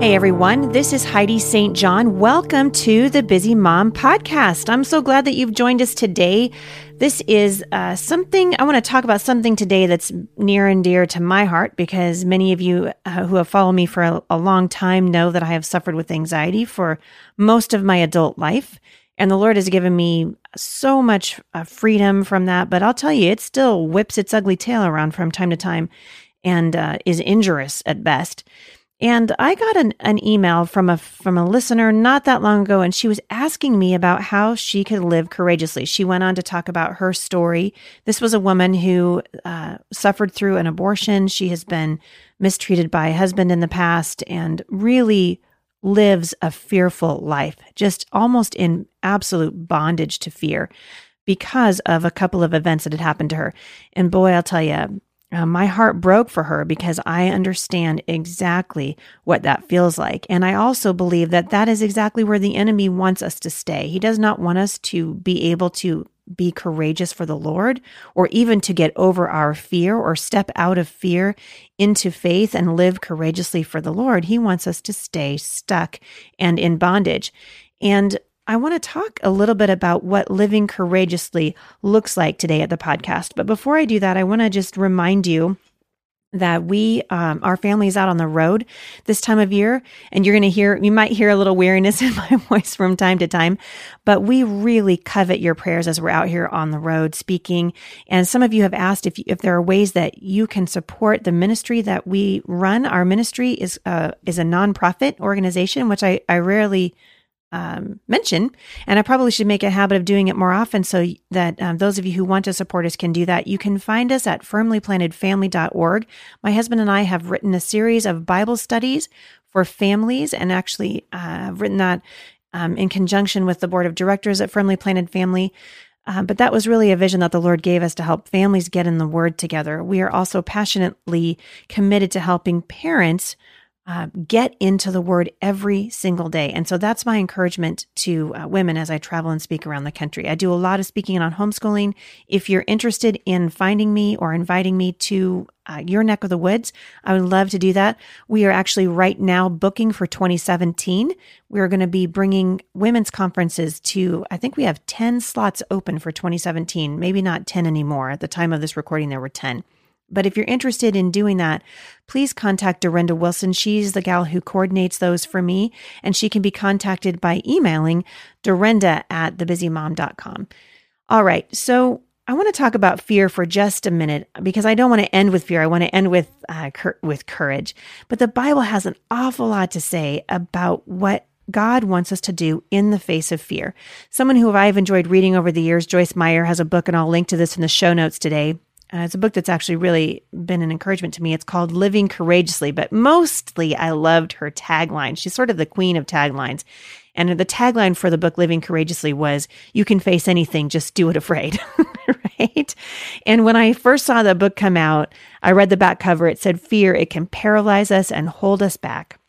Hey everyone, this is Heidi St. John. Welcome to the Busy Mom Podcast. I'm so glad that you've joined us today. This is uh, something I want to talk about something today that's near and dear to my heart because many of you uh, who have followed me for a, a long time know that I have suffered with anxiety for most of my adult life. And the Lord has given me so much uh, freedom from that. But I'll tell you, it still whips its ugly tail around from time to time and uh, is injurious at best. And I got an, an email from a from a listener not that long ago, and she was asking me about how she could live courageously. She went on to talk about her story. This was a woman who uh, suffered through an abortion. She has been mistreated by a husband in the past, and really lives a fearful life, just almost in absolute bondage to fear because of a couple of events that had happened to her. And boy, I'll tell you, uh, my heart broke for her because I understand exactly what that feels like. And I also believe that that is exactly where the enemy wants us to stay. He does not want us to be able to be courageous for the Lord or even to get over our fear or step out of fear into faith and live courageously for the Lord. He wants us to stay stuck and in bondage. And I want to talk a little bit about what living courageously looks like today at the podcast. But before I do that, I want to just remind you that we um, our family is out on the road this time of year and you're going to hear you might hear a little weariness in my voice from time to time but we really covet your prayers as we're out here on the road speaking and some of you have asked if if there are ways that you can support the ministry that we run our ministry is uh, is a nonprofit organization which I I rarely um, mention, and I probably should make a habit of doing it more often so that um, those of you who want to support us can do that. You can find us at firmlyplantedfamily.org. My husband and I have written a series of Bible studies for families, and actually uh, have written that um, in conjunction with the board of directors at Firmly Planted Family. Uh, but that was really a vision that the Lord gave us to help families get in the Word together. We are also passionately committed to helping parents uh, get into the word every single day. And so that's my encouragement to uh, women as I travel and speak around the country. I do a lot of speaking on homeschooling. If you're interested in finding me or inviting me to uh, your neck of the woods, I would love to do that. We are actually right now booking for 2017. We're going to be bringing women's conferences to, I think we have 10 slots open for 2017, maybe not 10 anymore. At the time of this recording, there were 10. But if you're interested in doing that, please contact Dorinda Wilson. She's the gal who coordinates those for me, and she can be contacted by emailing Dorinda at thebusymom.com. All right, so I want to talk about fear for just a minute because I don't want to end with fear. I want to end with uh, cur- with courage. But the Bible has an awful lot to say about what God wants us to do in the face of fear. Someone who I've enjoyed reading over the years, Joyce Meyer, has a book, and I'll link to this in the show notes today. Uh, it's a book that's actually really been an encouragement to me. It's called Living Courageously, but mostly I loved her tagline. She's sort of the queen of taglines. And the tagline for the book Living Courageously was, You can face anything, just do it afraid. right? And when I first saw the book come out, I read the back cover. It said, Fear, it can paralyze us and hold us back.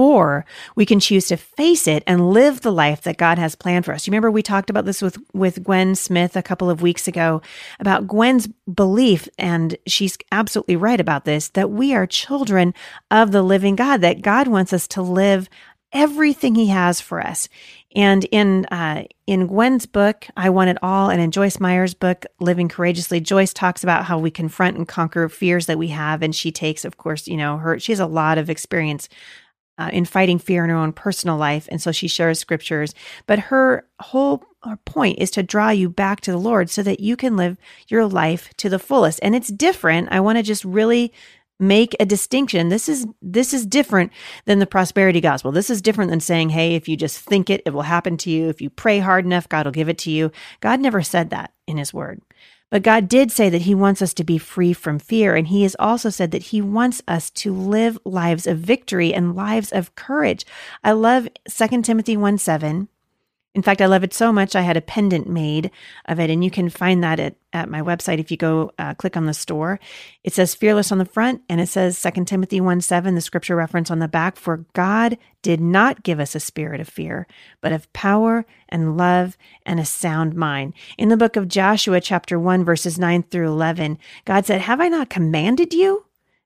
Or we can choose to face it and live the life that God has planned for us. You remember we talked about this with, with Gwen Smith a couple of weeks ago about Gwen's belief, and she's absolutely right about this, that we are children of the living God, that God wants us to live everything he has for us. And in uh, in Gwen's book, I Want It All, and in Joyce Meyer's book, Living Courageously, Joyce talks about how we confront and conquer fears that we have. And she takes, of course, you know, her she has a lot of experience uh, in fighting fear in her own personal life. And so she shares scriptures. But her whole her point is to draw you back to the Lord so that you can live your life to the fullest. And it's different. I want to just really make a distinction. This is this is different than the prosperity gospel. This is different than saying, "Hey, if you just think it, it will happen to you. If you pray hard enough, God will give it to you." God never said that in his word. But God did say that He wants us to be free from fear. And He has also said that He wants us to live lives of victory and lives of courage. I love 2 Timothy 1 7. In fact, I love it so much. I had a pendant made of it, and you can find that at, at my website if you go uh, click on the store. It says fearless on the front, and it says 2 Timothy 1 7, the scripture reference on the back. For God did not give us a spirit of fear, but of power and love and a sound mind. In the book of Joshua, chapter 1, verses 9 through 11, God said, Have I not commanded you?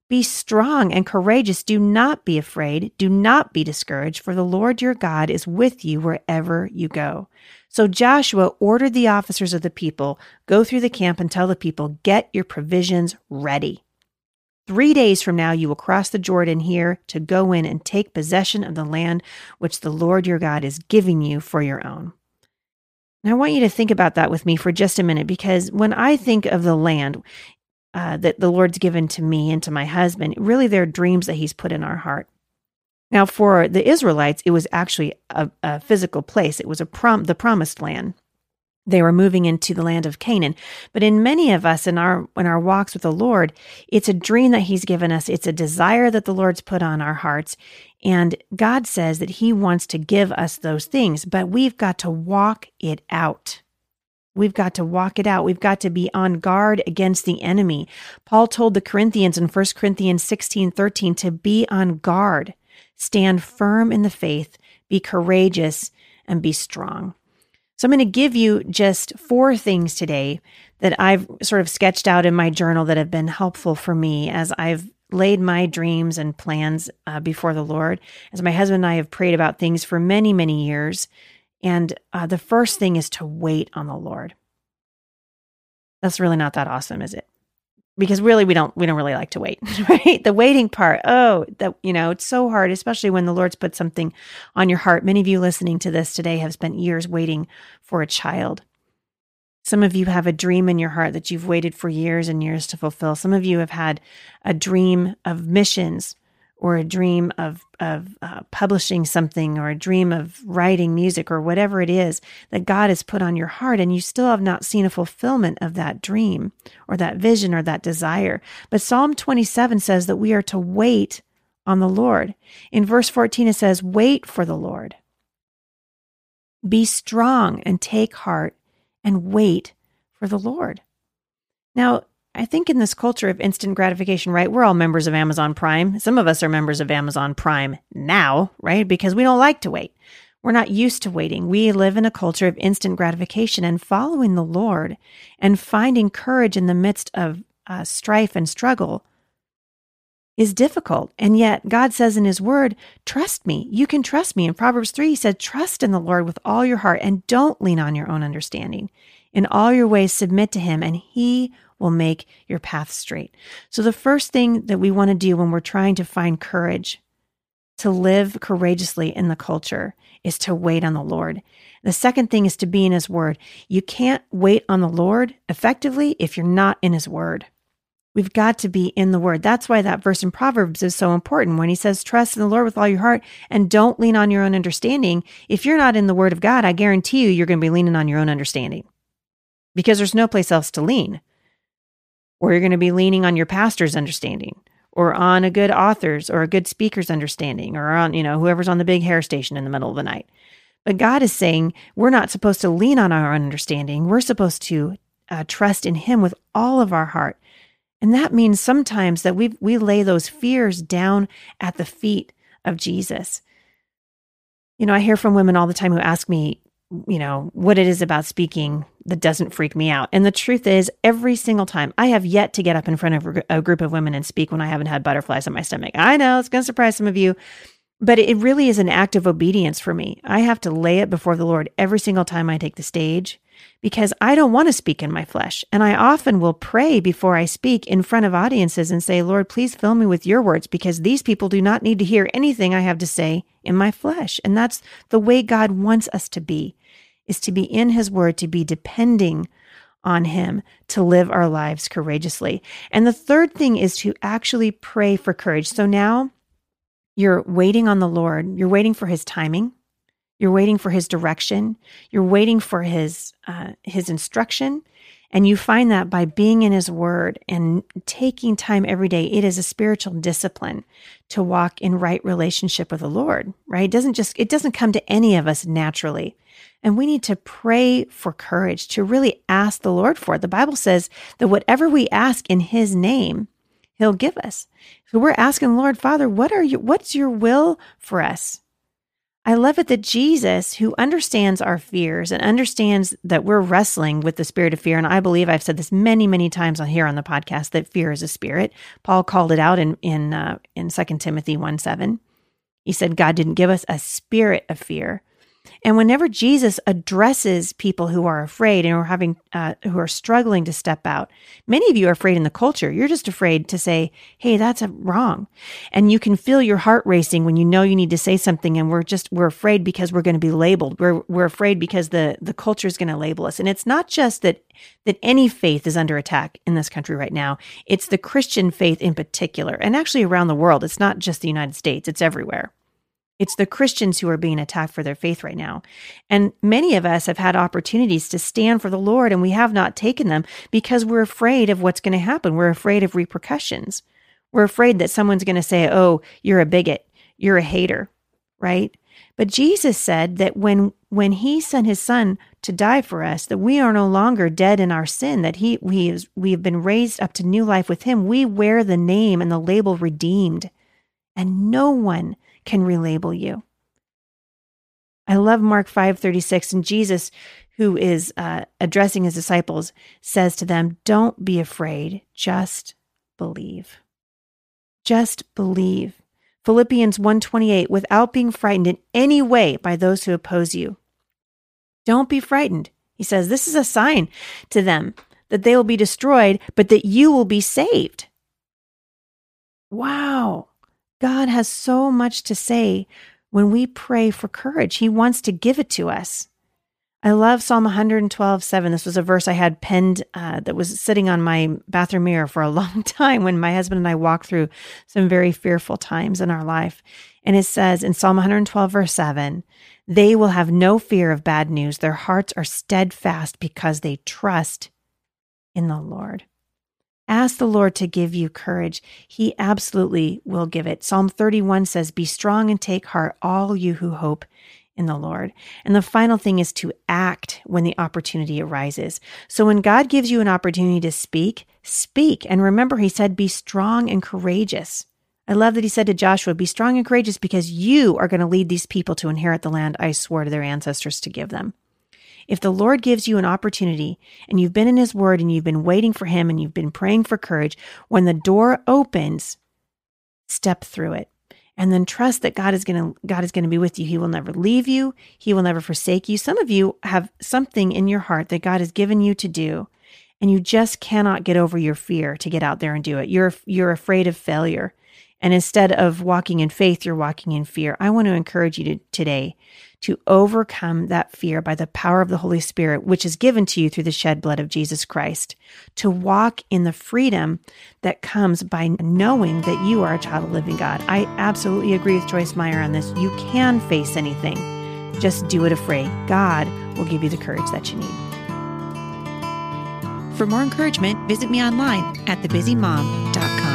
Be strong and courageous. Do not be afraid. Do not be discouraged, for the Lord your God is with you wherever you go. So Joshua ordered the officers of the people go through the camp and tell the people, get your provisions ready. Three days from now, you will cross the Jordan here to go in and take possession of the land which the Lord your God is giving you for your own. I want you to think about that with me for just a minute because when I think of the land uh, that the Lord's given to me and to my husband, really they're dreams that He's put in our heart. Now, for the Israelites, it was actually a, a physical place. It was a prom- the promised land they were moving into the land of Canaan. But in many of us in our in our walks with the Lord, it's a dream that he's given us. It's a desire that the Lord's put on our hearts. And God says that he wants to give us those things, but we've got to walk it out. We've got to walk it out. We've got to be on guard against the enemy. Paul told the Corinthians in 1 Corinthians 16, 13 to be on guard, stand firm in the faith, be courageous, and be strong. So I'm going to give you just four things today that I've sort of sketched out in my journal that have been helpful for me as I've laid my dreams and plans uh, before the Lord, as my husband and I have prayed about things for many, many years. And uh, the first thing is to wait on the Lord. That's really not that awesome, is it? because really we don't we don't really like to wait right? The waiting part oh that you know it's so hard especially when the lord's put something on your heart. Many of you listening to this today have spent years waiting for a child. Some of you have a dream in your heart that you've waited for years and years to fulfill. Some of you have had a dream of missions or a dream of of uh, publishing something or a dream of writing music or whatever it is that God has put on your heart and you still have not seen a fulfillment of that dream or that vision or that desire. But Psalm 27 says that we are to wait on the Lord. In verse 14 it says wait for the Lord. Be strong and take heart and wait for the Lord. Now, I think in this culture of instant gratification, right? We're all members of Amazon Prime. Some of us are members of Amazon Prime now, right? Because we don't like to wait. We're not used to waiting. We live in a culture of instant gratification and following the Lord and finding courage in the midst of uh, strife and struggle is difficult. And yet God says in his word, trust me. You can trust me. In Proverbs 3, he said, trust in the Lord with all your heart and don't lean on your own understanding. In all your ways, submit to him and he will make your path straight. So, the first thing that we want to do when we're trying to find courage to live courageously in the culture is to wait on the Lord. The second thing is to be in His Word. You can't wait on the Lord effectively if you're not in His Word. We've got to be in the Word. That's why that verse in Proverbs is so important when He says, Trust in the Lord with all your heart and don't lean on your own understanding. If you're not in the Word of God, I guarantee you, you're going to be leaning on your own understanding because there's no place else to lean or you're going to be leaning on your pastor's understanding or on a good author's or a good speaker's understanding or on, you know, whoever's on the big hair station in the middle of the night. But God is saying we're not supposed to lean on our understanding. We're supposed to uh, trust in Him with all of our heart. And that means sometimes that we we lay those fears down at the feet of Jesus. You know, I hear from women all the time who ask me, you know, what it is about speaking that doesn't freak me out. And the truth is, every single time I have yet to get up in front of a group of women and speak when I haven't had butterflies in my stomach. I know it's going to surprise some of you, but it really is an act of obedience for me. I have to lay it before the Lord every single time I take the stage because I don't want to speak in my flesh. And I often will pray before I speak in front of audiences and say, Lord, please fill me with your words because these people do not need to hear anything I have to say in my flesh. And that's the way God wants us to be is to be in his word, to be depending on him to live our lives courageously. And the third thing is to actually pray for courage. So now you're waiting on the Lord, you're waiting for his timing. You're waiting for his direction. You're waiting for his uh, his instruction, and you find that by being in his word and taking time every day. It is a spiritual discipline to walk in right relationship with the Lord. Right? It doesn't just it doesn't come to any of us naturally. And we need to pray for courage to really ask the Lord for it. The Bible says that whatever we ask in his name, he'll give us. So we're asking Lord, Father, what are you what's your will for us? I love it that Jesus, who understands our fears and understands that we're wrestling with the spirit of fear, and I believe I've said this many, many times on here on the podcast that fear is a spirit. Paul called it out in in uh, in Second Timothy one seven. He said God didn't give us a spirit of fear, and whenever Jesus addresses people who are afraid and are having, uh, who are struggling to step out, many of you are afraid in the culture. You're just afraid to say, "Hey, that's wrong," and you can feel your heart racing when you know you need to say something, and we're just we're afraid because we're going to be labeled. We're we're afraid because the the culture is going to label us, and it's not just that that any faith is under attack in this country right now. It's the Christian faith in particular, and actually around the world. It's not just the United States; it's everywhere. It's the Christians who are being attacked for their faith right now. And many of us have had opportunities to stand for the Lord and we have not taken them because we're afraid of what's going to happen. We're afraid of repercussions. We're afraid that someone's going to say, "Oh, you're a bigot. You're a hater." Right? But Jesus said that when when he sent his son to die for us, that we are no longer dead in our sin, that he we is, we have been raised up to new life with him. We wear the name and the label redeemed. And no one can relabel you. I love Mark 5:36 and Jesus who is uh, addressing his disciples says to them, "Don't be afraid, just believe." Just believe. Philippians 1:28 without being frightened in any way by those who oppose you. Don't be frightened. He says this is a sign to them that they will be destroyed, but that you will be saved. Wow. God has so much to say when we pray for courage. He wants to give it to us. I love Psalm 112, 7. This was a verse I had penned uh, that was sitting on my bathroom mirror for a long time when my husband and I walked through some very fearful times in our life. And it says in Psalm 112, verse 7, they will have no fear of bad news. Their hearts are steadfast because they trust in the Lord. Ask the Lord to give you courage. He absolutely will give it. Psalm 31 says, Be strong and take heart, all you who hope in the Lord. And the final thing is to act when the opportunity arises. So when God gives you an opportunity to speak, speak. And remember, he said, Be strong and courageous. I love that he said to Joshua, Be strong and courageous because you are going to lead these people to inherit the land I swore to their ancestors to give them. If the Lord gives you an opportunity and you've been in His Word and you've been waiting for Him and you've been praying for courage, when the door opens, step through it and then trust that God is going to God is going to be with you. He will never leave you. He will never forsake you. Some of you have something in your heart that God has given you to do and you just cannot get over your fear to get out there and do it. You're you're afraid of failure. And instead of walking in faith, you're walking in fear. I want to encourage you to, today to overcome that fear by the power of the Holy Spirit, which is given to you through the shed blood of Jesus Christ, to walk in the freedom that comes by knowing that you are a child of living God. I absolutely agree with Joyce Meyer on this. You can face anything, just do it afraid. God will give you the courage that you need. For more encouragement, visit me online at thebusymom.com.